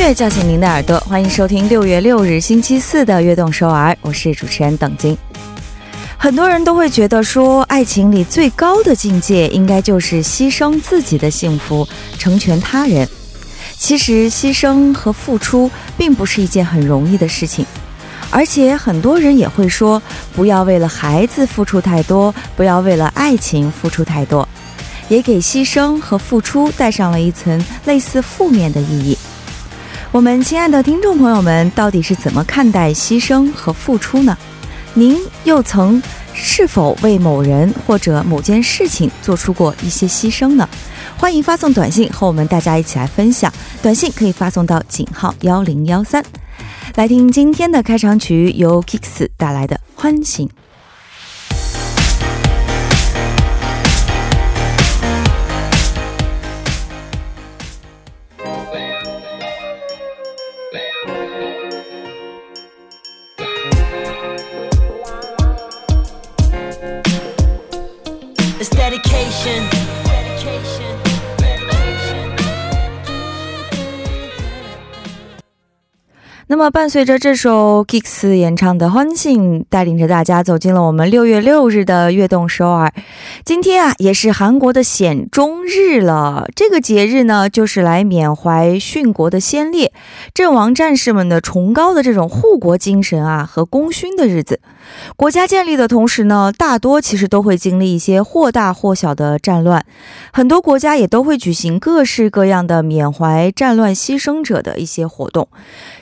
乐叫醒您的耳朵，欢迎收听六月六日星期四的《悦动首尔》，我是主持人等金。很多人都会觉得说，爱情里最高的境界应该就是牺牲自己的幸福，成全他人。其实，牺牲和付出并不是一件很容易的事情，而且很多人也会说，不要为了孩子付出太多，不要为了爱情付出太多，也给牺牲和付出带上了一层类似负面的意义。我们亲爱的听众朋友们，到底是怎么看待牺牲和付出呢？您又曾是否为某人或者某件事情做出过一些牺牲呢？欢迎发送短信和我们大家一起来分享，短信可以发送到井号幺零幺三。来听今天的开场曲，由 Kicks 带来的《欢醒》。那么，伴随着这首 Kicks 演唱的《欢庆》，带领着大家走进了我们六月六日的悦动首尔。今天啊，也是韩国的显忠日了。这个节日呢，就是来缅怀殉国的先烈、阵亡战士们的崇高的这种护国精神啊和功勋的日子。国家建立的同时呢，大多其实都会经历一些或大或小的战乱，很多国家也都会举行各式各样的缅怀战乱牺牲者的一些活动。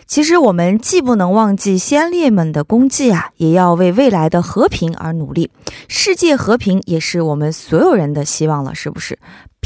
其实我们既不能忘记先烈们的功绩啊，也要为未来的和平而努力。世界和平也是我们所有人的希望了，是不是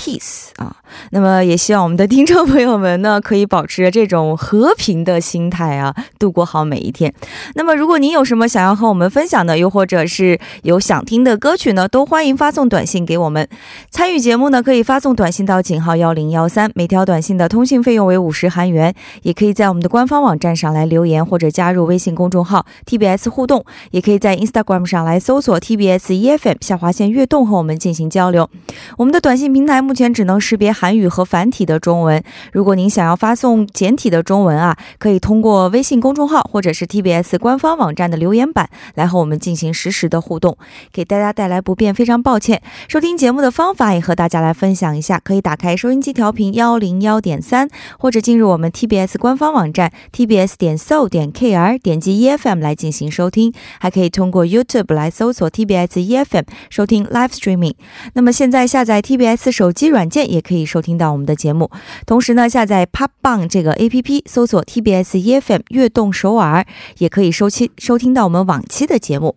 ？peace 啊，那么也希望我们的听众朋友们呢，可以保持这种和平的心态啊，度过好每一天。那么，如果您有什么想要和我们分享的，又或者是有想听的歌曲呢，都欢迎发送短信给我们。参与节目呢，可以发送短信到井号幺零幺三，每条短信的通信费用为五十韩元。也可以在我们的官方网站上来留言，或者加入微信公众号 TBS 互动，也可以在 Instagram 上来搜索 TBS EFM 下划线悦动和我们进行交流。我们的短信平台。目目前只能识别韩语和繁体的中文。如果您想要发送简体的中文啊，可以通过微信公众号或者是 TBS 官方网站的留言板来和我们进行实时的互动。给大家带来不便，非常抱歉。收听节目的方法也和大家来分享一下：可以打开收音机调频幺零幺点三，或者进入我们 TBS 官方网站 TBS 点 so 点 KR，点击 EFM 来进行收听。还可以通过 YouTube 来搜索 TBS EFM 收听 Live Streaming。那么现在下载 TBS 手。机软件也可以收听到我们的节目，同时呢，下载 Pop Bang 这个 A P P，搜索 T B S E F M 悦动首尔，也可以收听收听到我们往期的节目。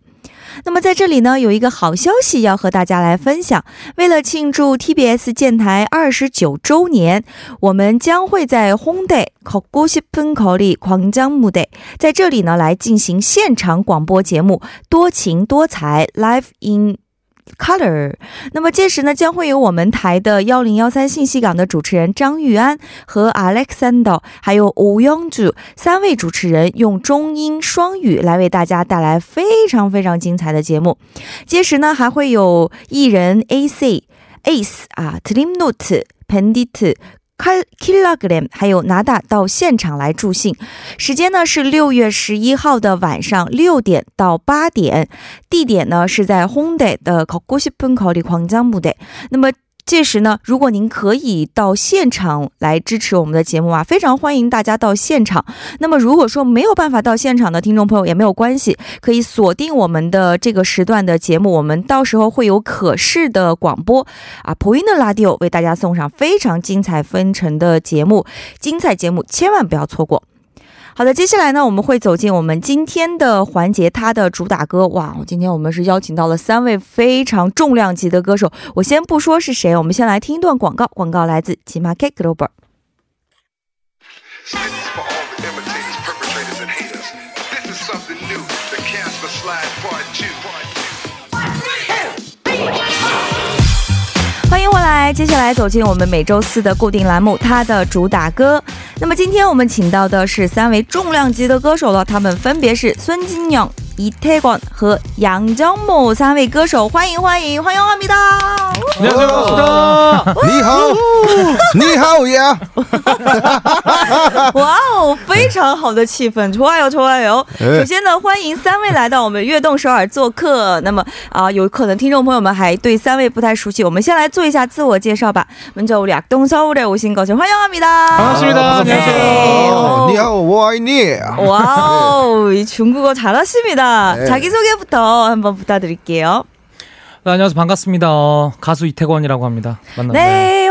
那么在这里呢，有一个好消息要和大家来分享。为了庆祝 T B S 建台二十九周年，我们将会在 Hongdae 걷고싶은거리광장무대在这里呢来进行现场广播节目，多情多彩 Live in。 Color，那么届时呢，将会有我们台的幺零幺三信息港的主持人张玉安和 Alexander，还有吴庸主三位主持人用中英双语来为大家带来非常非常精彩的节目。届时呢，还会有艺人 AC Ace 啊，Trim Note Pendit。kilogram，还有拿大到现场来助兴，时间呢是六月十一号的晚上六点到八点，地点呢是在 Hongdae 的 Kokushipun Kori 狂江木的，那么。届时呢，如果您可以到现场来支持我们的节目啊，非常欢迎大家到现场。那么，如果说没有办法到现场的听众朋友也没有关系，可以锁定我们的这个时段的节目，我们到时候会有可视的广播啊，Point Radio 为大家送上非常精彩纷呈的节目，精彩节目千万不要错过。好的，接下来呢，我们会走进我们今天的环节，它的主打歌。哇，今天我们是邀请到了三位非常重量级的歌手。我先不说是谁，我们先来听一段广告。广告来自 g m a k Global。欢迎回来，接下来走进我们每周四的固定栏目，它的主打歌。那么今天我们请到的是三位重量级的歌手了，他们分别是孙金勇、 이태권 和 양정모 三位歌手欢迎欢迎欢迎합니다. 안녕하세요 반갑습니다. 니하오 니하오야. 哇哦，非常好的气氛，좋아요좋아요。首先呢，欢迎三位来到我们悦动首尔做客。那么啊，有可能听众朋友们还对三位不太熟悉，我们先来做一下自我介绍吧。먼저우리악동서울에오신것을환영합니다. 니 하오 와이니. 와우, 중국어 잘하십니다. 네. 자기소개부터 한번 부탁드릴게요. 네, 안녕하세요 반갑습니다. 어, 가수 이태권이라고 합니다. 만나. 네,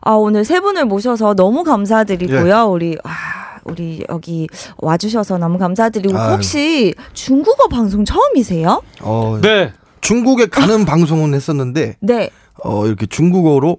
啊，오늘 세 분을 모셔서 너무 감사드리고요，우리 아 우리 여기 와주셔서 너무 감사드리고 아유. 혹시 중국어 방송 처음이세요? 어, 네. 중국에 가는 방송은 했었는데 네. 어, 이렇게 중국어로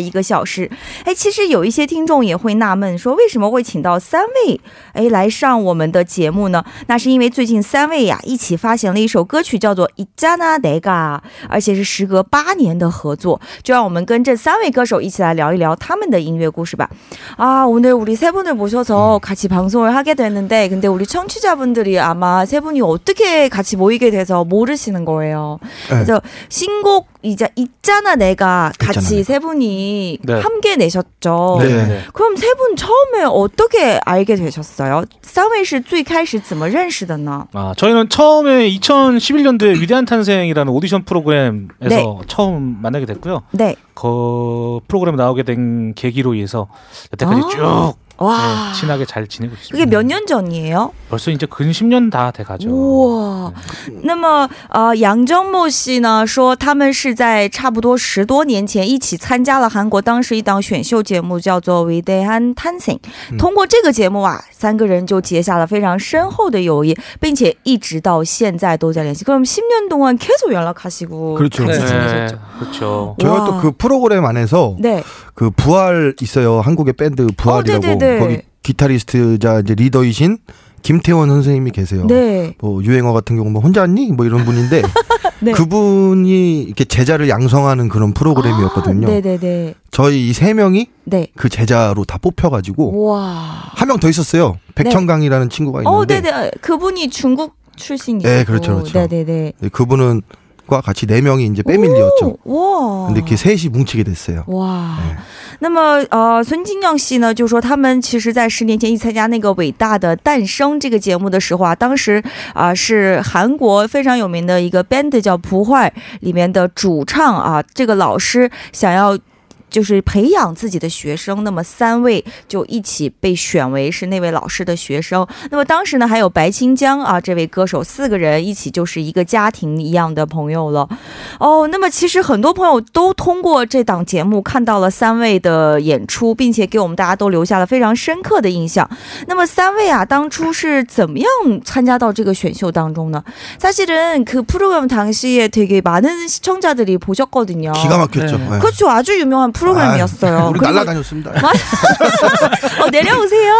一个小时。哎，其实有一些听众也会纳闷，说为什么会请到三位哎来上我们的节目呢？那是因为最近三位呀、一起发行了一首歌曲，叫做《이자나내가》，而且是时隔八年的合作。就让我们跟这三位歌手一起来聊一聊他们的音乐故事吧。啊，오늘우리세분을모셔서같이방송을하게됐는데근데우리청취자분들이아마세분이어떻게같이모이게돼서모르시는거예요 네. 그래서 신곡 이제 있잖아 내가 같이 있잖아, 세 분이 네. 함께 내셨죠. 네. 그럼 세 분 처음에 어떻게 알게 되셨어요? 三位是最开始怎么认识的呢？ 아, 저희는 처음에 2011년도에 위대한 탄생이라는 오디션 프로그램에서 네. 처음 만나게 됐고요. 네. 그 프로그램 나오게 된 계기로 인해서 여태까지 아. 쭉 와. 네, 친하게 잘 지내고 있습니다. 그게 몇 년 전이에요? 벌써 이제 근 10년 다 돼가죠. 哇，那么呃，杨正木系呢说他们是在差不多十多年前一起参加了韩国当时一档选秀节目，叫做《위대한 탄생》。通过这个节目啊， 三个人就结下了非常深厚的友谊，并且一直到现在都在联系。그럼10년 동안 계속 연락하시고 그렇죠. 같이 네, 지내셨죠? 그렇죠. 저희가 와. 또 그 프로그램 안에서 네. 그 부활 있어요. 한국의 밴드 부활이라고 어, 네네네. 거기 기타리스트자 이제 리더이신 김태원 선생님이 계세요. 네. 뭐 유행어 같은 경우 뭐 혼자 왔니? 뭐 이런 분인데 네. 그분이 이렇게 제자를 양성하는 그런 프로그램이었거든요. 아, 네네네. 저희 이 세 명이 네. 그 제자로 다 뽑혀가지고 와. 한명 더 있었어요. 백천강이라는 친구가 네. 어, 있는데 네네. 그분이 중국 출신이고. 네, 그렇죠, 그렇죠. 네네네. 네, 그분은 과 같이 네 명이 이제 패밀리였죠. 오, 와. 근데 이렇게 셋이 뭉치게 됐어요. 哇，哎那么呃，孙金亮系呢就说他们其实，在十年前一参加那个伟大的诞生这个节目的时候啊，当时啊、是韩国非常有名的一个 band 叫朴坏里面的主唱啊，这个老师想要。就是培养自己的学生，那么三位就一起被选为是那位老师的学生。那么当时呢，还有白清江啊这位歌手，四个人一起就是一个家庭一样的朋友了。哦，那么其实很多朋友都通过这档节目看到了三位的演出，并且给我们大家都留下了非常深刻的印象。那么三位啊，当初是怎么样参加到这个选秀当中呢？사실은그 프로그램 당시에 되게 많은 시청자들이 보셨거든요. 기가 막혔죠. 네. 네. 그렇죠. 아주 유명한 프로그램이었어요. 아, 우리 날라다녔습니다. 어, 내려오세요.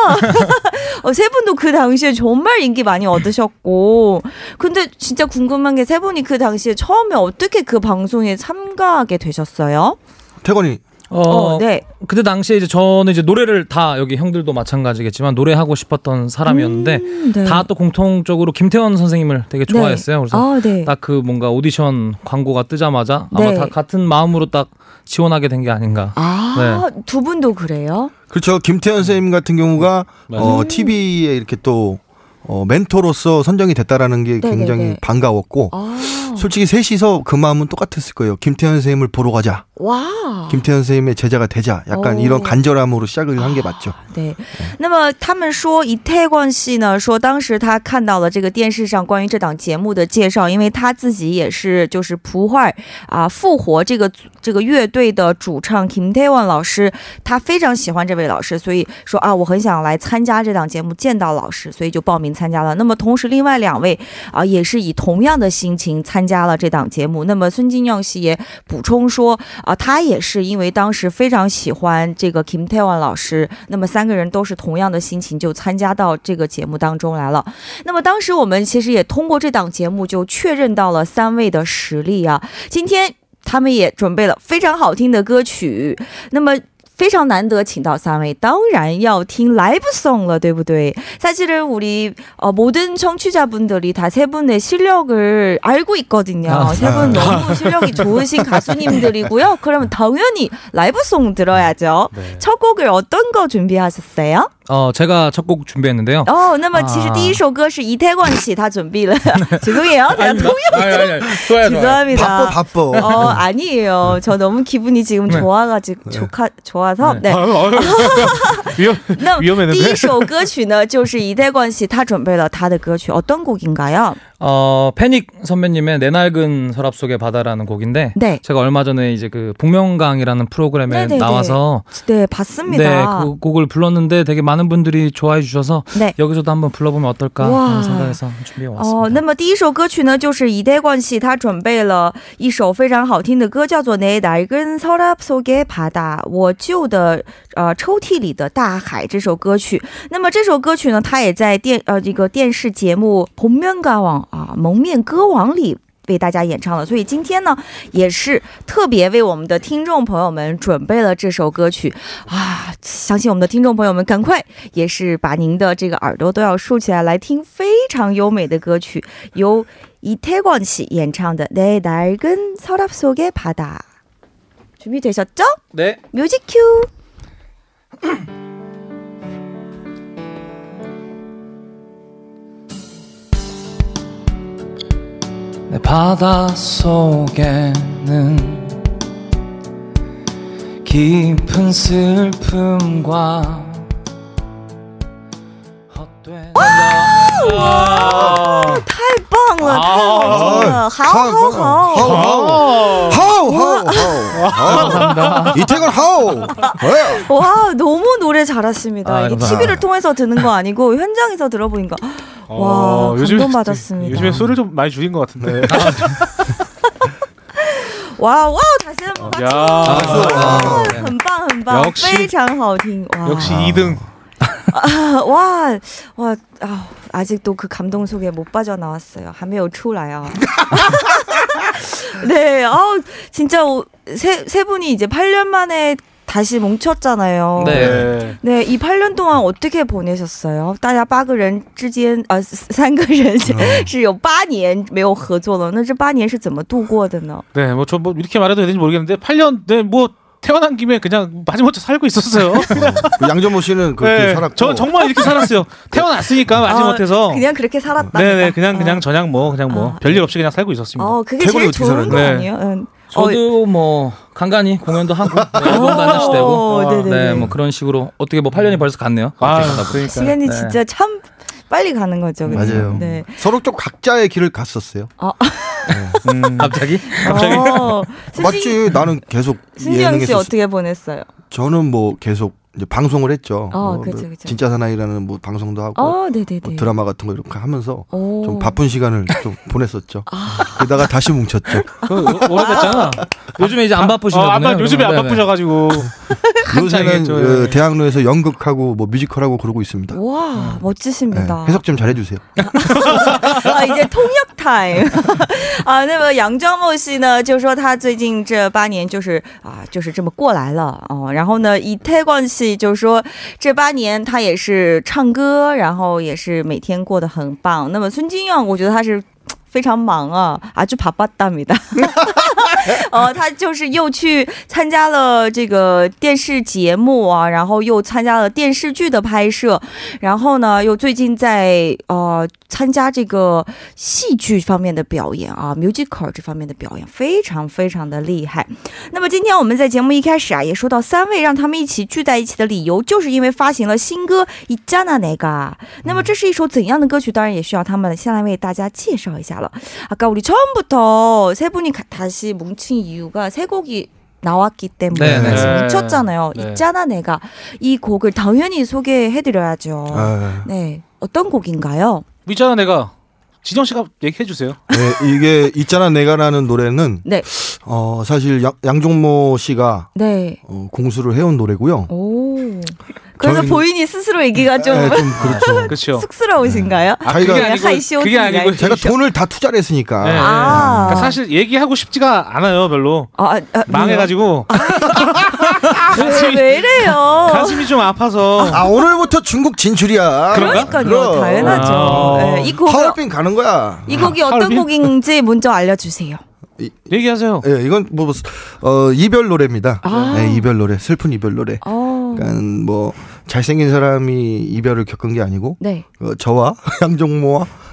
어, 세 분도 그 당시에 정말 인기 많이 얻으셨고. 근데 진짜 궁금한 게 세 분이 그 당시에 처음에 어떻게 그 방송에 참가하게 되셨어요? 태건이 어, 어, 네. 그때 당시에 이제 저는 이제 노래를 다 여기 형들도 마찬가지겠지만 노래하고 싶었던 사람이었는데 음, 네. 다또 공통적으로 김태원 선생님을 되게 좋아했어요. 그래서 아, 네. 딱그 뭔가 오디션 광고가 뜨자마자 아마 네. 다 같은 마음으로 딱 지원하게 된 게 아닌가. 아, 두 분도 그래요? 그렇죠. 김태현 선생님 같은 경우가 맞아요. 어, TV에 이렇게 또 어, 멘토로서 선정이 됐다라는 게 네네네. 굉장히 반가웠고 아. 솔직히 셋이서 그 마음은 똑같았을 거예요. 김태현 선생님을 보러 가자. 와. 김태현 선생님의 제자가 되자. 약간 오. 이런 간절함으로 시작을 한 게 맞죠. 对，那么他们说以泰冠系呢，说当时他看到了这个电视上关于这档节目的介绍，因为他自己也是就是普坏啊复活这个组这个乐队的主唱 Kim Taewon 老师，他非常喜欢这位老师，所以说啊我很想来参加这档节目，见到老师，所以就报名参加了。那么同时另外两位啊也是以同样的心情参 参加了这档节目。那么孙金耀系也补充说啊，他也是因为当时非常喜欢这个 Kim Taewon 老师，那么三个人都是同样的心情，就参加到这个节目当中来了。那么当时我们其实也通过这档节目就确认到了三位的实力啊。今天他们也准备了非常好听的歌曲，那么。非常难得请到三位，当然要听 live song 了，对不对？ 사실은 우리 어, 모든 청취자분들이 다 세 분의 실력을 알고 있거든요. 아, 세 분 너무 실력이 좋으신 가수님들이고요. 그러면 당연히 라이브송 들어야죠. 네. 첫 곡을 어떤 거 준비하셨어요? 어, 제가 첫 곡 준비했는데요. 哦，那么其实啊第一首歌是이태권 씨，他准备了，죄송해요， 제가 통 아니, 아니, 아니. 좋아요, 좋아요. 죄송합니다. 바빠 바빠. 어 아니에요. 저 너무 기분이 지금 네. 좋아가지고 좋아 좋아서 네. 아유, 아유, 위험 那 위험했는데. 第一首歌曲呢，就是이태권 씨，他准备了他的歌曲，어떤곡인가요？ 어, 패닉 선배님의 내 낡은 서랍 속의 바다라는 곡인데 네, 제가 얼마 전에 이제 그 복면가왕이라는 프로그램에 네네네. 나와서 네 네, 봤습니다. 그 곡을 불렀는데 되게 많은 분들이 좋아해 주셔서 네. 여기서도 한번 불러보면 어떨까 와. 하는 생각에서 준비해 哦， 왔습니다. 那么第一首歌曲呢，就是以代关系，他准备了一首非常好听的歌，叫做《내낡은서랍속의바다》，我旧的呃抽屉里的大海这首歌曲。那么这首歌曲呢，它也在电呃这个电视节目《红面歌王》 啊《蒙面歌王》里。为大家演唱了，所以今天呢，也是特别为我们的听众朋友们准备了这首歌曲啊！相信我们的听众朋友们，赶快也是把您的这个耳朵都要竖起来，来听非常优美的歌曲，由이태권 씨演唱的《내낡은서랍속의바다》。준비되셨죠 네. 뮤직 큐. 내 바다 속에는 깊은 슬픔과 헛된 太棒了，太好听了，好好好。 하우 하우 하우 하우 하우. 감사합니다. 이태건 하우. 뭐야? 와 너무 노래 잘하십니다. 아, 이게 감사합니다. TV를 통해서 듣는 거 아니고 현장에서 들어보니까 와 어, 요즘에- 감동받았습니다. 요즘에 소리를 좀 많이 줄인 것 같은데. 와 와 다시 한번 박수. 야, 와, 네. 很棒很棒， 역시 非常好听。哇 역시 2등. 와, 와, 아, 아직도 그 감동 속에 못 빠져나왔어요. 还没有出来啊. 네, 아, 진짜 오- 세, 세 분이 이제 8년 만에 다시 뭉쳤잖아요. 네. 네. 네, 이 8년 동안 어떻게 보내셨어요? 大家八个人之间, 아, 三个人是有八年没有合作了.那这八年是怎么度过的呢? 네, 뭐 저 뭐 이렇게 말해도 되는지 모르겠는데 8년 네, 뭐 태어난 김에 그냥 마지못해 살고 있었어요. 그 양정모 씨는 그렇게 네, 살았고. 저 정말 이렇게 살았어요. 태어났으니까 마지못해서. 아, 그냥 그렇게 살았다. 네네 그냥 그냥 저냥 뭐 그냥 뭐 어. 별일 없이 그냥 살고 있었습니다. 어, 그게 제일 어떻게 좋은 거 살았나요? 아니에요? 응. 저도 뭐 간간히 공연도 하고 네, 앨범도 하나씩 내고 어, 네네네. 네, 뭐 그런 식으로 어떻게 뭐 8년이 벌써 갔네요. 아. 그러니까. 시간이 네. 진짜 참 빨리 가는 거죠. 그죠? 맞아요. 네. 서로 좀 각자의 길을 갔었어요. 음, 갑자기? 갑자기? 어, 맞지? 나는 계속 순지영 씨 예능에서 어떻게 보냈어요? 저는 뭐 계속 이제 방송을 했죠. 어, 뭐 그쵸, 그쵸. 진짜 사나이라는 뭐 방송도 하고 어, 네네네. 뭐 드라마 같은 거 이렇게 하면서 오. 좀 바쁜 시간을 좀 보냈었죠. 아. 그러다가 다시 뭉쳤죠. 그 오래됐잖아. 요즘에 이제 안 바쁘신가 어, 안 보네요. 바, 요즘에 안 그러면. 네네. 바쁘셔가지고. 요새는 했죠, 그 예. 대학로에서 연극하고 뭐 뮤지컬하고 그러고 있습니다. 와, 네, 멋지십니다. 해석 좀 잘해주세요. 啊，已经通訳 time 啊。那么杨庄某系呢，就说他最近这八年就是啊，就是这么过来了哦。然后呢，以泰冠 就是说这八年他也是唱歌然后也是每天过得很棒。那么孙金耀我觉得他是非常忙啊啊就怕八大米的 呃，他就是又去参加了这个电视节目啊，然后又参加了电视剧的拍摄，然后呢，又最近在呃参加这个戏剧方面的表演啊，musical 这方面的表演非常非常的厉害。那么今天我们在节目一开始啊，也说到三位让他们一起聚在一起的理由，就是因为发行了新歌《이잖아내가》。那么这是一首怎样的歌曲？当然也需要他们先来为大家介绍一下了。아까우리처음부터세분이가다시 뭉친 이유가 세 곡이 나왔기 때문에 네, 네. 지금 미쳤잖아요. 네. 있잖아 내가 이 곡을 당연히 소개해드려야죠. 아, 네, 어떤 곡인가요? 있잖아 내가 진영 씨가 얘기해 주세요. 네, 이게 있잖아 내가라는 노래는 네, 어 사실 양, 양종모 씨가 네, 어, 공수를 해온 노래고요. 오. 그래서 저희는- 본인이 스스로 얘기가 좀 네, 좀 그렇죠. 그렇죠. 쑥스러우신가요? 아, 그게 아니고 그게 아니고 제가 돈을 다 투자를 했으니까. 네. 아. 그러니까 사실 얘기하고 싶지가 않아요 별로 아, 아, 망해가지고 왜, 왜 이래요? 가슴이 좀 아파서 아 오늘부터 중국 진출이야. 그러니까요, 그럼. 당연하죠. 아. 네, 이 곡, 하얼빈 가는 거야. 이 곡이 어떤 하얼빈? 곡인지 먼저 알려주세요. 얘기하세요. 예, 이건 뭐 어, 이별 노래입니다. 아. 네, 이별 노래, 슬픈 이별 노래. 어, 그러니까 뭐 잘생긴 사람이 이별을 겪은 게 아니고 네. 어, 저와 양종모와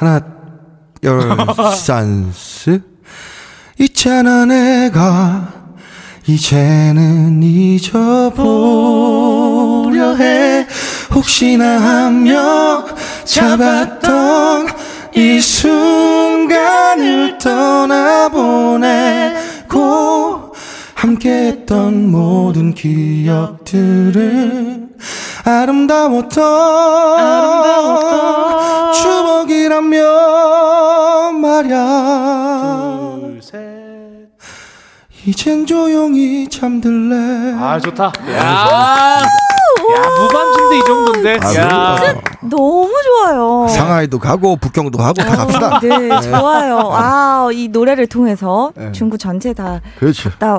하나, 열, 산스. 있잖아, 내가 이제는 잊어보려 해. 혹시나 한 명 잡았던 이 순간을 떠나보내고 함께했던 모든 기억들은 아름다웠던, 추억이라면 말야 둘, 셋. 이젠 조용히 잠들래 아 좋다. 야, 야 무반주인데 이 정도인데. 아, 야. 너무 좋아요. 상하이도 가고 북경도 가고 다 갑시다 아, 네, 좋아요. 아, 이 노래를 통해서 네. 중국 전체 다 그렇죠 다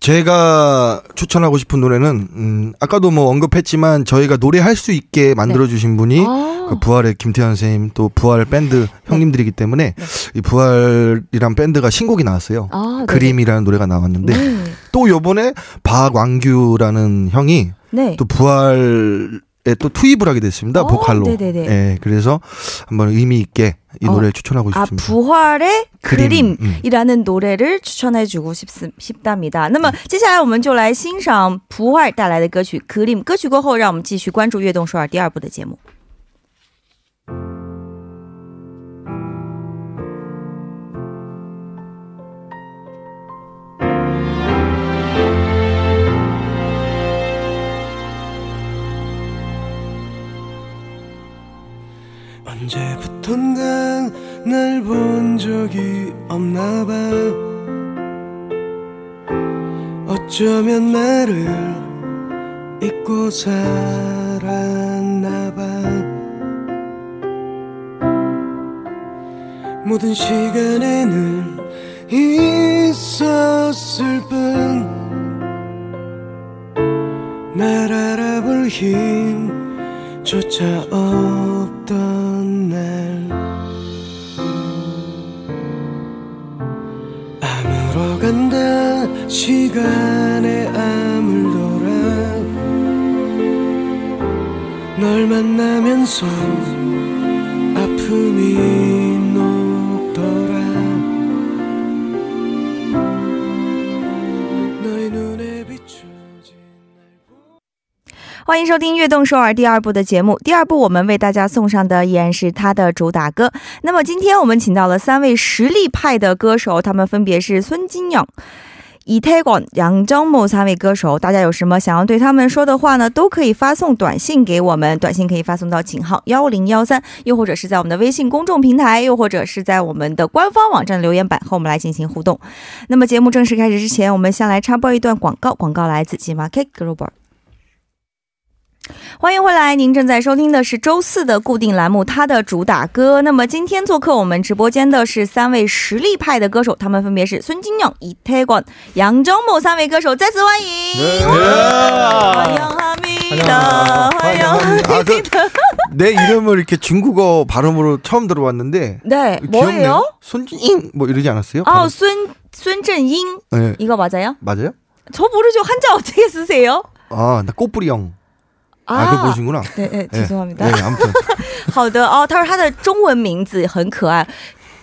제가 추천하고 싶은 노래는 음 아까도 뭐 언급했지만 저희가 노래할 수 있게 만들어 주신 분이 아, 그 부활의 김태현 선생님 또 부활 밴드 형님들이기 때문에 이 부활이란 밴드가 신곡이 나왔어요. 아, 네네. 그림이라는 노래가 나왔는데 네. 또 요번에 박왕규라는 형이 네. 또 부활에 또 투입을 하게 됐습니다. 어, 보컬로. 네네네. 예, 그래서 한번 의미 있게 이 어. 노래를 추천하고 아 싶습니다. 부활의 그림, 음. 그림이라는 노래를 추천해주고 싶, 싶답니다. 那么接下来我们就来欣赏普洱带来的歌曲《그림》。歌曲过后，让我们继续关注《悦动首尔》第二部的节目。 언제부턴가 날 본 적이 없나 봐. 어쩌면 나를 잊고 살았나 봐. 모든 시간에는 있었을 뿐. 날 알아볼 힘 조차 없던 날. 암으로 간다 시간에 아물더라 널 만나면서 아픔이 欢迎收听《悦动首尔》第二部的节目。第二部我们为大家送上的依然是他的主打歌。那么今天我们请到了三位实力派的歌手，他们分别是孙金阳、以泰广、杨江某三位歌手。大家有什么想要对他们说的话呢？都可以发送短信给我们，短信可以发送到井号幺零幺三，又或者是在我们的微信公众平台，又或者是在我们的官方网站留言板和我们来进行互动。那么节目正式开始之前，我们先来插播一段广告，广告来自金马 K Global。 欢迎回来，您正在收听的是周四的固定栏目《他的主打歌》。那么今天做客我们直播间的是三位实力派的歌手，他们分别是孙金영이태권、杨정모三位歌手，再次欢迎。欢迎哈密的，欢迎哈 아, 密 그, 的。 내 이름을 이렇게 중국어 발음으로 처음 들어봤는데 네, 귀엽네요. 뭐예요? 손진잉 뭐 이러지 않았어요? 아, 발음?孙孙正英 네, 이거 맞아요? 맞아요? 저 모르죠. 한자 어떻게 쓰세요? 아, 나 꽃뿌리 형. 아, 그거 모르시구나. 네, 네, 네. 죄송합니다. 네, 아무튼 好的哦，他说他的中文名字很可爱，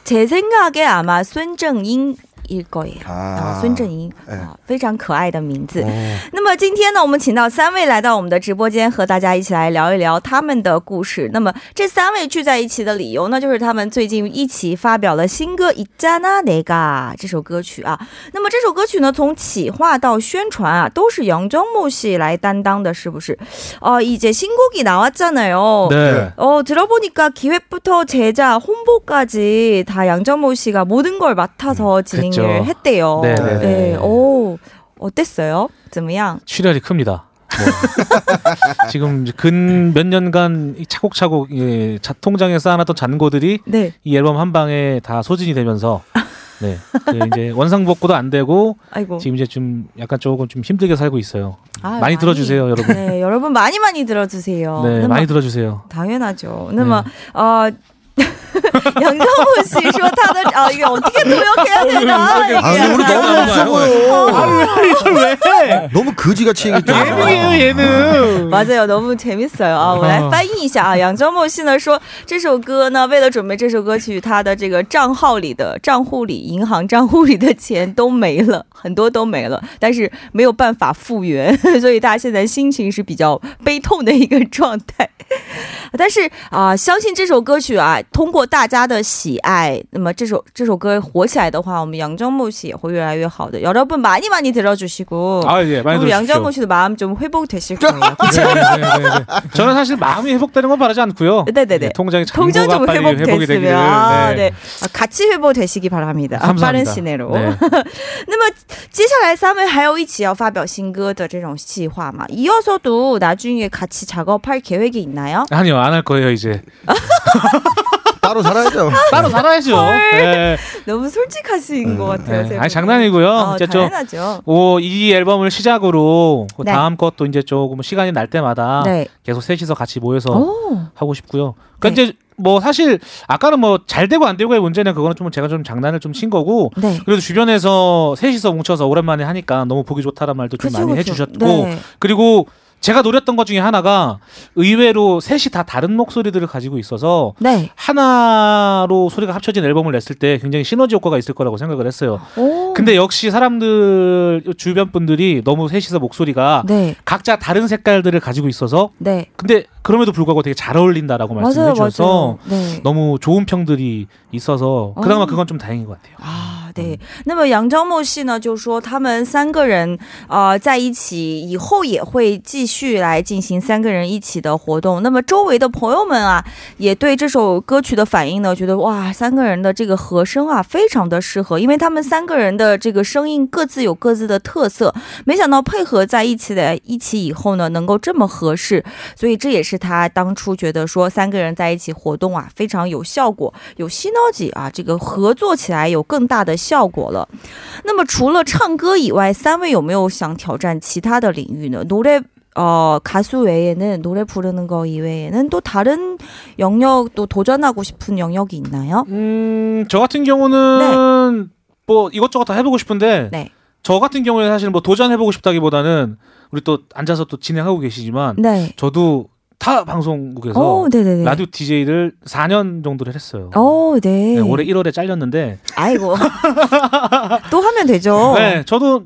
제생각에아마孙正英 일거예요。 啊，孙正英哎啊，非常可爱的名字。 어, 那么今天呢，我们请到三位来到我们的直播间，和大家一起来聊一聊他们的故事。那么这三位聚在一起的理由呢，就是他们最近一起发表了新歌《이자나내가》这首歌曲啊。那么这首歌曲呢，从企划到宣传啊，都是杨정모系来担当的，是不是？哦、이제신곡이나왔잖아요。 네. 어, 들어보니까 기획부터 제작, 홍보까지 다 양정모 씨가 모든 걸 맡아서 진행 그렇죠. 진행을 했대요. 네, 네, 네. 오, 어땠어요? 쯤이야? 출혈이 큽니다. 뭐. 지금 근 몇 년간 차곡차곡 예, 자, 통장에 쌓아놨던 잔고들이 네. 이 앨범 한 방에 다 소진이 되면서 네. 그 이제 원상복구도 안 되고 아이고. 지금 이제 좀 약간 조금 좀 힘들게 살고 있어요. 아, 많이, 많이, 들어주세요, 여러분. 네, 여러분 많이 많이 들어주세요. 네, 많이 막, 들어주세요. 당연하죠. 네. 막 어, 양정모 씨说他的, 아, 이게 어떻게 도역해야 되나? 아, 이게 우리 너무 약간- 없어 보여. 이걸 왜? 너무 거지같이 얘기했잖아. 예능이에요, 예능. 맞아요 너무 재밌어요啊！我来翻译一下啊，杨周末系呢说这首歌呢，为了准备这首歌曲，他的这个账号里的账户里、银行账户里的钱都没了，很多都没了，但是没有办法复原，所以他现在心情是比较悲痛的一个状态。 ” 但是啊、相信这首歌曲啊，通过大家的喜爱，那么这首这首歌火起来的话，我们杨정모 씨也会越来越好的。여러분많이많이들어주시고 아, 예, 많이 우리 들어주십시오. 양정모 씨도 마음 좀 회복되실 거예요. 네, 네, 네, 네. 저는 사실 마음이 회복되는 건 바라지 않고요. 네네네. 통장의 통장 잔고가 좀 빨리 회복이 되기를. 회복됐으면 아, 네. 아, 같이 회복되시기 바랍니다. 아, 빠른 감사합니다. 시내로. 네. 那么接下来三位还有一起要发表新歌的这种计划嘛？ 이어서도 나중에 같이 작업할 계획이 있나요? 아니요, 안 할 거예요, 이제. 따로 살아야죠. 따로 살아야죠. 네. 너무 솔직하신 것 같아요. 네. 세 아니. 장난이고요. 어, 이제 좀 당연하죠. 오, 이 앨범을 시작으로 그 네. 다음 것도 이제 조금 시간이 날 때마다 네. 계속 셋이서 같이 모여서 오. 하고 싶고요. 그러니까 네. 이제 뭐 사실 아까는 뭐 잘 되고 안 되고의 문제는 그거는 좀 제가 좀 장난을 좀 친 거고 네. 그래도 주변에서 셋이서 뭉쳐서 오랜만에 하니까 너무 보기 좋다는 말도 좀 그쵸, 많이 그쵸. 해주셨고 네. 그리고 제가 노렸던 것 중에 하나가 의외로 셋이 다 다른 목소리들을 가지고 있어서 네. 하나로 소리가 합쳐진 앨범을 냈을 때 굉장히 시너지 효과가 있을 거라고 생각을 했어요. 오. 근데 역시 사람들 주변 분들이 너무 셋이서 목소리가 네. 각자 다른 색깔들을 가지고 있어서 네. 근데 그럼에도 불구하고 되게 잘 어울린다라고 말씀해 주셔서. 네. 너무 좋은 평들이 있어서 그나마 어. 그건 좀 다행인 것 같아요. 啊，对。那么杨昭莫系呢，就说他们三个人呃在一起以后也会继续来进行三个人一起的活动。那么周围的朋友们啊，也对这首歌曲的反应呢，觉得哇，三个人的这个和声啊，非常的适合，因为他们三个人的这个声音各自有各自的特色，没想到配合在一起的一起以后呢，能够这么合适，所以这也是他当初觉得说三个人在一起活动啊，非常有效果，有新脑机啊，这个合作起来有更大的 效果了。那么除了唱歌以外，三位有没有想挑战其他的领域呢？노래 어, 가수 외에는 노래 부르는 거 이외에는 또 다른 영역 또 도전하고 싶은 영역이 있나요? 음, 저 같은 경우는 뭐 이것저것 다 해보고 싶은데 네. 저 같은 경우에 사실 뭐 도전해보고 싶다기보다는 우리 또 앉아서 또 진행하고 계시지만 네. 저도 타 방송국에서 오, 네네네. 라디오 DJ를 4년 정도를 했어요. 오, 네. 네, 올해 1월에 잘렸는데 아이고. 또 하면 되죠. 네, 저도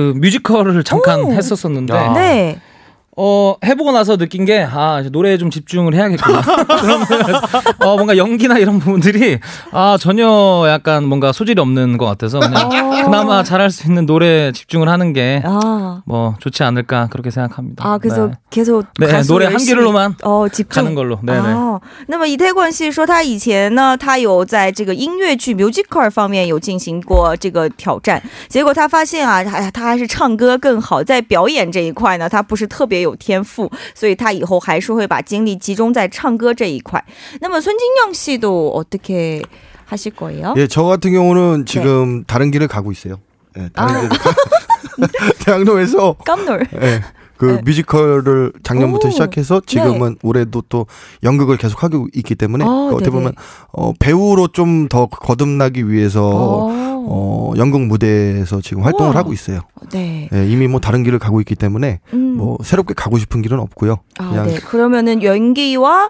뮤지컬을 잠깐 오. 했었었는데 야. 네. 어 해보고 나서 느낀 게 아 노래에 좀 집중을 해야겠구나. 그러면 어 뭔가 연기나 이런 부분들이 아 전혀 약간 뭔가 소질이 없는 것 같아서 그냥 어. 그나마 잘할 수 있는 노래 집중을 하는 게 아, 뭐 좋지 않을까 그렇게 생각합니다. 아 그래서 네. 계속 네, 가수 노래 한 열심히 길로만 哦集中 가는 걸로. 네네. 哦，那么以太冠系说，他以前呢，他有在这个音乐剧 musical 方面有进行过这个挑战，结果他发现啊，哎呀，他还是唱歌更好，在表演这一块呢，他不是特别有 天赋，所以他以后还是会把精力集中在唱歌这一块。那么孙金영씨도어떻게하실거예요？ 예, 저 같은 경우는 지금 다른 길을 가고 있어요. 예, 다른 아. 길을 가- 대학로에서 깜놀. 예, 그 네. 뮤지컬을 작년부터 오. 시작해서 지금은 올해도 또 연극을 계속 하고 있기 때문에 아, 그 어떻게 네네. 보면 어, 배우로 좀 더 거듭나기 위해서 어, 어, 연극 무대에서 지금 활동을 우와. 하고 있어요. 네. 예, 이미 뭐 다른 길을 가고 있기 때문에 음. 뭐 새롭게 가고 싶은 길은 없고요. 아, 그냥 네. 그러면은 연기와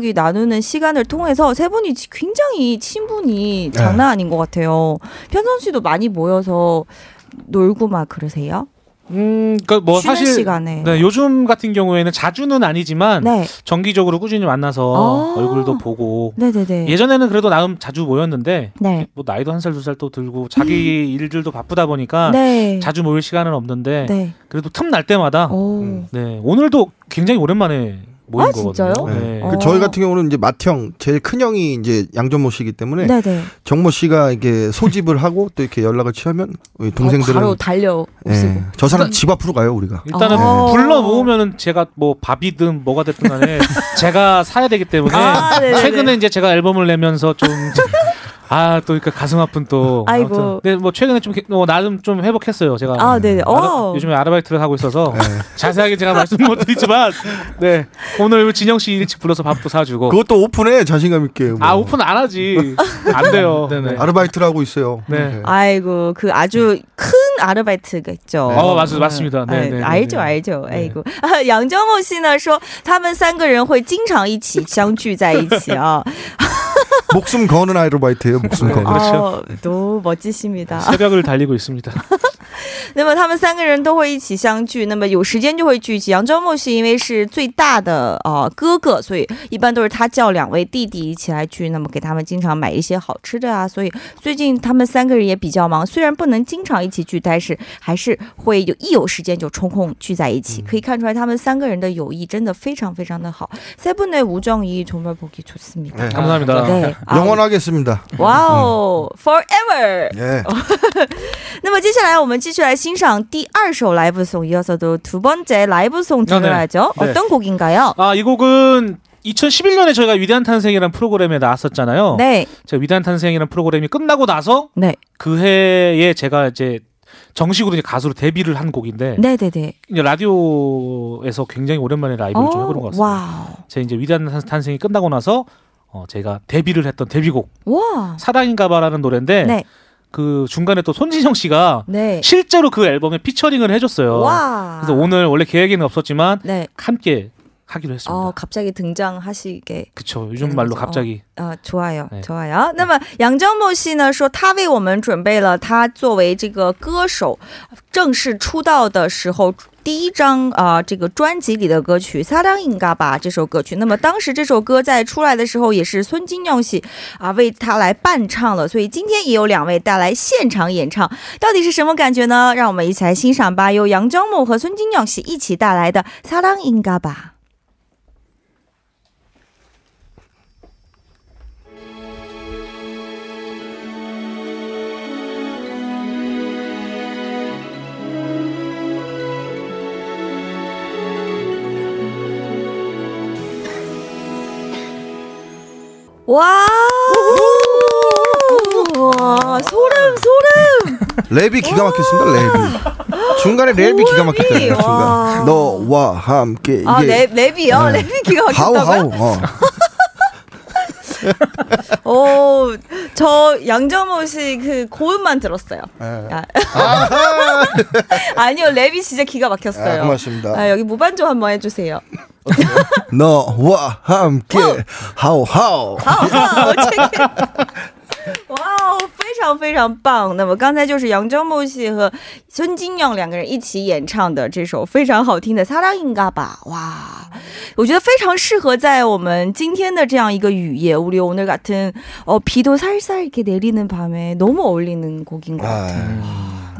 기 나누는 시간을 통해서 세 분이 지- 굉장히 친분이 장난 아닌 것 같아요. 편선 씨도 많이 모여서 놀고 막 그러세요? 음, 그러니까 뭐 쉬는 사실 시간에. 네, 요즘 같은 경우에는 자주는 아니지만 네. 정기적으로 꾸준히 만나서 아. 얼굴도 보고 네네네. 예전에는 그래도 나름 자주 모였는데 네. 뭐 나이도 한 살 두 살 또 들고 자기 일들도 바쁘다 보니까 네. 자주 모일 시간은 없는데 네. 그래도 틈 날 때마다 오. 네 오늘도 굉장히 오랜만에 모인 아, 거거든요. 진짜요? 네. 어. 그 저희 같은 경우는 이제 맏형 제일 큰 형이 이제 양전모 씨이기 때문에 네네. 정모 씨가 이게 소집을 하고 또 이렇게 연락을 취하면 우리 동생들은 어, 바로 달려. 예, 저 사람 집 앞으로 가요 우리가. 일단은 어. 불러 모으면은 제가 뭐 밥이든 뭐가 됐든 간에 제가 사야 되기 때문에 아, 네네네. 최근에 이제 제가 앨범을 내면서 좀 아, 또 그러니까 가슴 아픈 또. 아이고. 아무튼. 근데 뭐 최근에 좀 뭐 나름 좀 회복했어요. 제가. 아, 네네. 아르- 어. 요즘에 아르바이트를 하고 있어서 네. 자세하게 제가 말씀 못 드리지만 네. 오늘 진영 씨 일찍 불러서 밥도 사주고. 그것도 오픈해 자신감 있게. 뭐. 아, 오픈 안 하지. 안 돼요. 네네. 아르바이트를 하고 있어요. 네. 아이고 그 아주 큰 아르바이트가 있죠. 어, 맞- 맞습니다. 네, 아, 네, 네, 알죠, 네. 알죠. 对 아이고. 啊杨정모 씨呢说他们三个人会经常一起相聚在一起啊。 목숨 거는 아르바이트예요. 목숨 거는. 그렇죠. 어, 또 멋지십니다. 새벽을 달리고 있습니다. 那么他们三个人都会一起相聚，那么有时间就会聚集。杨周末是因为是最大的呃哥哥，所以一般都是他叫两位弟弟一起来聚，那么给他们经常买一些好吃的啊。所以最近他们三个人也比较忙，虽然不能经常一起聚，但是还是会有一有时间就抽空聚在一起。可以看出来他们三个人的友谊真的非常非常的好。세분의우정이정말보기좋습니다 네. 감사합니다. 네. 아, 영원하겠습니다. 哇哦，forever。 예. 那么接下来我们继续来 欣赏第二首 라이브 송 이어서 도 두 번째 라이브 송 아, 네. 들어야죠. 네. 어떤 곡인가요? 아, 이 곡은 2011년에 저희가 위대한 탄생이라는 프로그램에 나왔었잖아요. 네, 제가 위대한 탄생이라는 프로그램이 끝나고 나서 네, 그 해에 제가 이제 정식으로 이제 가수로 데뷔를 한 곡인데 네, 네, 네. 이제 라디오에서 굉장히 오랜만에 라이브를 좀 해보는 것 같습니다. 와우, 제 이제 위대한 탄- 탄생이 끝나고 나서 어, 제가 데뷔를 했던 데뷔곡 와, 사랑인가봐라는 노래인데 네, 그 중간에 또 손진영 씨가 네, 실제로 그 앨범에 피처링을 해줬어요. 와. 그래서 오늘 원래 계획에는 없었지만 네, 함께 하기로 했습니다. 어, 갑자기 등장하시게 그쵸. 요즘 되는 말로 거죠. 갑자기 啊，좋아요， 네 좋아요。那么杨正木系呢说，他为我们准备了他作为这个歌手正式出道的时候 第一张啊、这个专辑里的歌曲《撒当应嘎巴》这首歌曲。那么当时这首歌在出来的时候，也是孙金耀喜啊为他来伴唱了，所以今天也有两位带来现场演唱，到底是什么感觉呢？让我们一起来欣赏吧，由杨江木和孙金耀喜一起带来的《撒当应嘎巴》。 랩이 기가 막혔습니다. 랩이 중간에 랩이 기가 막혔다. 중간 너와 함께 아 예. 랩, 랩이요? 네. 랩이 기가 막혔다고요? 어. 어, 저 양정호 씨그 고음만 들었어요. 네. 아. 아. 아니요, 랩이 진짜 기가 막혔어요. 아, 고맙습니다. 아, 여기 무반주 한번 해주세요. 너와 함께 어. 하우 하우. 하우 하우. 와 常非常棒！那么刚才就是杨正木系和孙金阳两个人一起演唱的这首非常好听的《사랑인가吧》。哇，我觉得非常适合在我们今天的这样一个雨夜，우리오늘같은어비도살살이렇게내리는밤에너무어울리는 곡인 것 같아요. 아,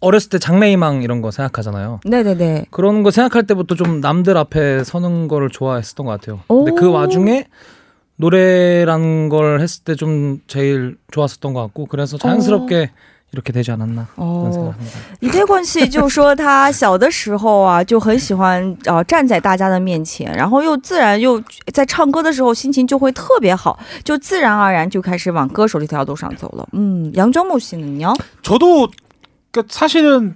어렸을 때 장래희망 이런 거 생각하잖아요. 네네네. 그런 거 생각할 때부터 좀 남들 앞에 서는 거를 좋아했었던 것 같아요. 근데 오. 그 와중에 노래라는 걸 했을 때 좀 제일 좋았었던 것 같고 그래서 자연스럽게 이렇게 되지 않았나 그런 哦， 생각합니다. 李佩冠系就说他小的时候啊就很喜欢呃站在大家的面前，然后又自然又在唱歌的时候心情就会特别好，就自然而然就开始往歌手这条路上走了。嗯，杨정모 씨는요？ 저도 그 사실은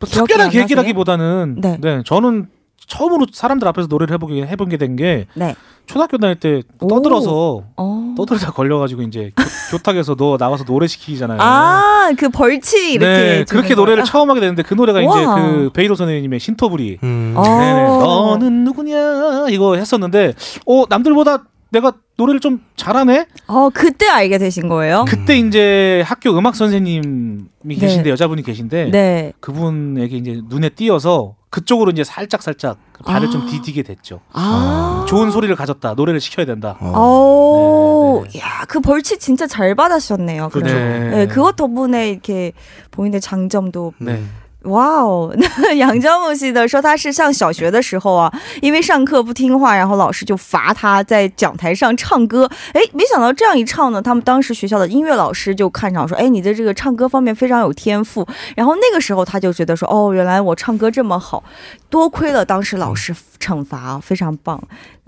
뭐 특별한 안 계기라기보다는 네. 네. 저는 처음으로 사람들 앞에서 노래를 해보게 해본 게 된게 네. 초등학교 다닐 때 오. 떠들어서 어. 떠들다 걸려가지고 이제 교, 탁에서 너 나와서 노래 시키잖아요. 아, 그 벌칙 이렇게 네, 그렇게 거예요? 노래를 처음 하게 됐는데 그 노래가 이제 와. 그 베이도 선생님의 신토부리. 음. 어. 네네. 너는 누구냐 이거 했었는데, 어 남들보다 내가 노래를 좀 잘하네. 어, 그때 알게 되신 거예요? 그때 이제 학교 음악 선생님이 네. 계신데 여자분이 계신데 네. 그분에게 이제 눈에 띄어서 그쪽으로 이제 살짝 살짝 발을 아. 좀 디디게 됐죠. 아. 좋은 소리를 가졌다. 노래를 시켜야 된다. 오, 네, 네. 야, 그 벌칙 진짜 잘 받으셨네요. 그럼. 그렇죠. 네. 네. 그것 덕분에 이렇게 본인의 장점도 네. 哇哦，那杨教木系的说他是上小学的时候啊，因为上课不听话，然后老师就罚他在讲台上唱歌。哎，没想到这样一唱呢，他们当时学校的音乐老师就看上说，哎，你在这个唱歌方面非常有天赋。然后那个时候他就觉得说，哦，原来我唱歌这么好，多亏了当时老师惩罚，非常棒。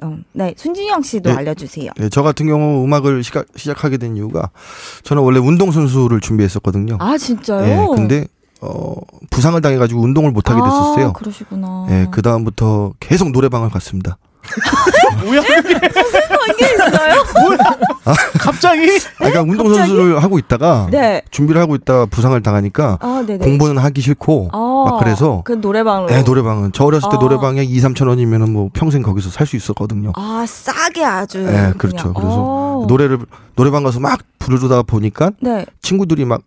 嗯，那孙金阳씨도 네. 알려주세요. 네, 저 같은 경우 음악을 시가, 시작하게 된 이유가 저는 원래 운동 선수를 준비했었거든요. 아 진짜요? 예, 근데 어, 부상을 당해가지고 운동을 못 하게 아, 됐었어요. 그러시구나. 예, 그 다음부터 계속 노래방을 갔습니다. 뭐야? 이게 있어요? 갑자기? 아, 그러니까 운동 선수를 하고 있다가 네. 준비를 하고 있다가 부상을 당하니까 아. 공부는 하기 싫고 아, 막 그래서 그 노래방으로. 예, 노래방은 저 어렸을 때 아. 노래방에 2, 3천 원이면은 뭐 평생 거기서 살 수 있었거든요. 아 싸게 아주. 예, 그렇죠. 그냥. 그래서 어. 노래를 노래방 가서 막 부르다 보니까 네. 친구들이 막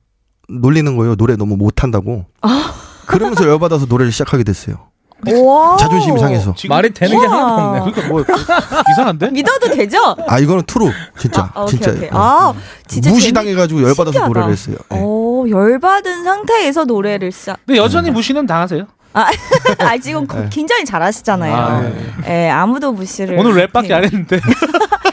놀리는 거예요. 노래 너무 못한다고. 아. 그러면서 열받아서 노래를 시작하게 됐어요. 와. 자존심이 상해서. 말이 되는 게 우와. 하나도 없네. 그러니까 뭐 이상한데? 믿어도 되죠? 아 이거는 투루 진짜 아, 오케이, 진짜 오케이. 아, 진짜 무시당해가지고 열받아서 신기하다. 노래를 했어요. 예. 오, 열받은 상태에서 노래를 시작. 근데 여전히 무시는 당하세요. 아, 아 지금 네. 굉장히 잘하시잖아요. 아, 네. 예, 아무도 무시를. 오늘 랩밖에. 안 했는데.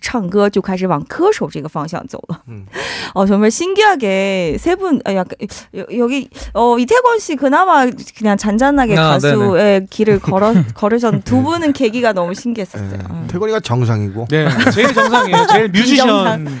唱歌，就开始往歌手这个方向走了。 음. 어 정말 신기하게 세 분 아, 약간 여- 여기 어 이태권 씨 그나마 그냥 잔잔하게 아, 가수의 길을 걸어 걸으셨 두 분은 계기가 너무 신기했었어요. 예. 음. 태권이가 정상이고 네, 제일 정상이에요. 제일 뮤지션.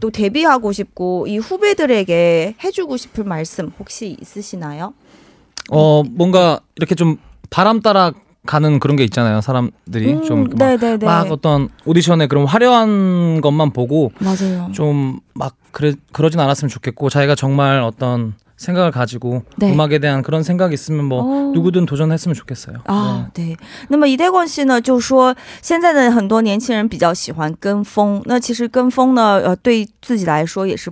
또 데뷔하고 싶고 이 후배들에게 해주고 싶을 말씀 혹시 있으시나요? 어 뭔가 이렇게 좀 바람 따라 가는 그런 게 있잖아요. 사람들이 음, 좀 막, 네네네. 막 어떤 오디션에 그런 화려한 것만 보고 맞아요. 좀 막 그래 그러진 않았으면 좋겠고 자기가 정말 어떤 생각을 가지고 네. 음악에 대한 그런 생각이 있으면 뭐 어. 누구든 도전했으면 좋겠어요. 啊，对。那么一代冠希呢，就说现在的很多年轻人比较喜欢跟风，那其实跟风呢，呃，对自己来说也是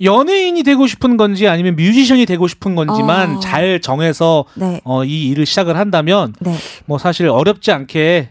연예인이 되고 싶은 건지 아니면 뮤지션이 되고 싶은 건지만 어. 잘 정해서 네. 어, 이 일을 시작을 한다면 네. 뭐 사실 어렵지 않게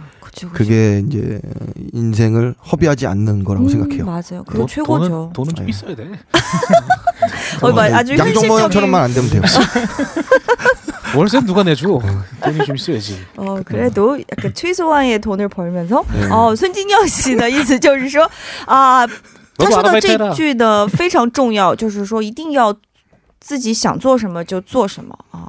그쵸, 그쵸. 그게 이제 인생을 허비하지 않는 거라고 음, 생각해요. 맞아요. 그거 돈- 최고죠. 돈은, 돈은 좀 네. 있어야 돼. 어, 마- 아주 양정모 현실적인- 형처럼만 안 되면 돼요. 월세 누가 내줘? 돈이 좀 있어야지. 어, 그래도 약간 최소한의 돈을 벌면서 네. 哦，孙金耀熙的意思就是说啊，他说的这句呢非常重要，就是说一定要自己想做什么就做什么啊，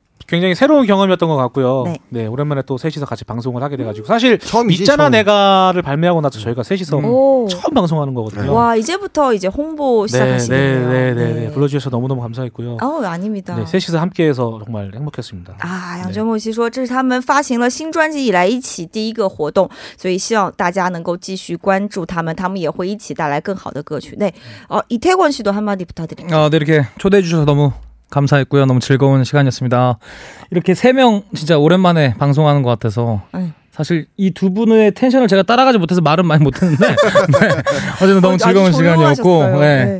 굉장히 새로운 경험이었던 것 같고요. 네. 네. 오랜만에 또 셋이서 같이 방송을 하게 돼가지고 사실 처음이지, 있잖아 처음. 내가를 발매하고 나서 저희가 셋이서 오. 처음 방송하는 거거든요. 와 이제부터 이제 홍보 네, 시작하시네요. 네, 네, 네, 네. 불러주셔서 너무너무 감사했고요. 어 아닙니다. 네, 셋이서 함께해서 정말 행복했습니다.啊，杨真木希说这是他们发行了新专辑以来一起第一个活动，所以希望大家能够继续关注他们，他们也会一起带来更好的歌曲。 네, 어 이태권 씨도 한마디 부탁드립니다. 어, 네, 이렇게 초대해 주셔서 너무 감사했고요. 너무 즐거운 시간이었습니다. 이렇게 세 명 진짜 오랜만에 방송하는 것 같아서 응. 사실 이 두 분의 텐션을 제가 따라가지 못해서 말은 많이 못했는데 네. 어쨌든 너무 즐거운 시간이었고. 네. 네.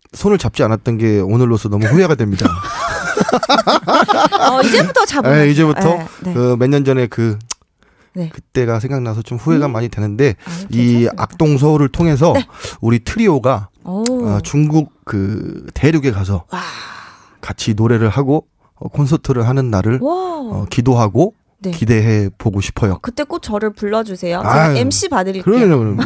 손을 잡지 않았던 게 오늘로서 너무 후회가 됩니다. 어, 이제부터 잡으면 예, 이제부터 네, 네. 그 몇 년 전에 그 네. 그때가 생각나서 좀 후회가 음. 많이 되는데 아, 이 괜찮습니다. 악동 서울을 통해서 네. 우리 트리오가 오. 어, 중국 그 대륙에 가서 와. 같이 노래를 하고 어, 콘서트를 하는 날을 와. 어, 기도하고 네. 기대해 보고 싶어요. 그때 꼭 저를 불러주세요. 제가 아유, MC 봐드릴게요. 그러려면 그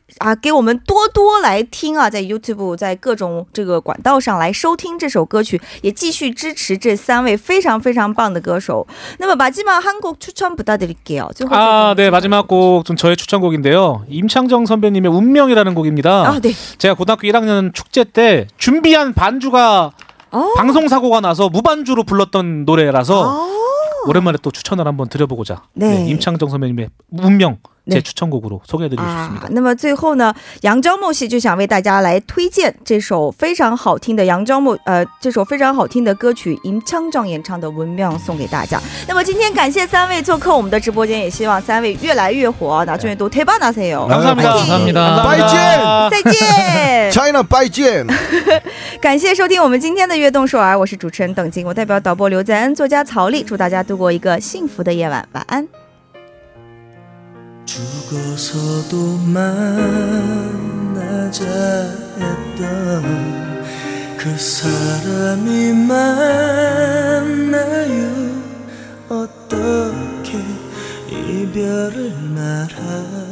啊，给我们多多来听啊，在 YouTube 在各种这个管道上来收听这首歌曲，也继续支持这三位非常非常棒的歌手。那么마지막한곡 추천 부탁드릴게요. 最后 아, 네 마지막 곡 좀 저의 추천곡인데요. 임창정 선배님의 운명이라는 곡입니다. 아, 네. 제가 고등학교 1학년 축제 때 준비한 반주가 어? 방송 사고가 나서 무반주로 불렀던 노래라서 아. 오랜만에 또 추천을 한번 드려보고자 네. 임창정 선배님의 운명 제 네. 추천곡으로 소개해드리고 啊 싶습니다. ，那么最后呢，杨昭木系就想为大家来推荐这首非常好听的杨昭木呃这首非常好听的歌曲임창정演唱的《文妙》送给大家。那么今天感谢三位做客我们的直播间，也希望三位越来越火，나중에또대박나세요。 감사합니다. 감사합니다. 감사합니다. 再见。 차이나 빠이젠. 感谢收听我们今天的悦动首尔，我是主持人邓晶，我代表导播刘在恩、作家曹丽，祝大家度过一个幸福的夜晚，晚安。 죽어서도 만나자 했던 그 사람이 만나요 어떻게 이별을 말하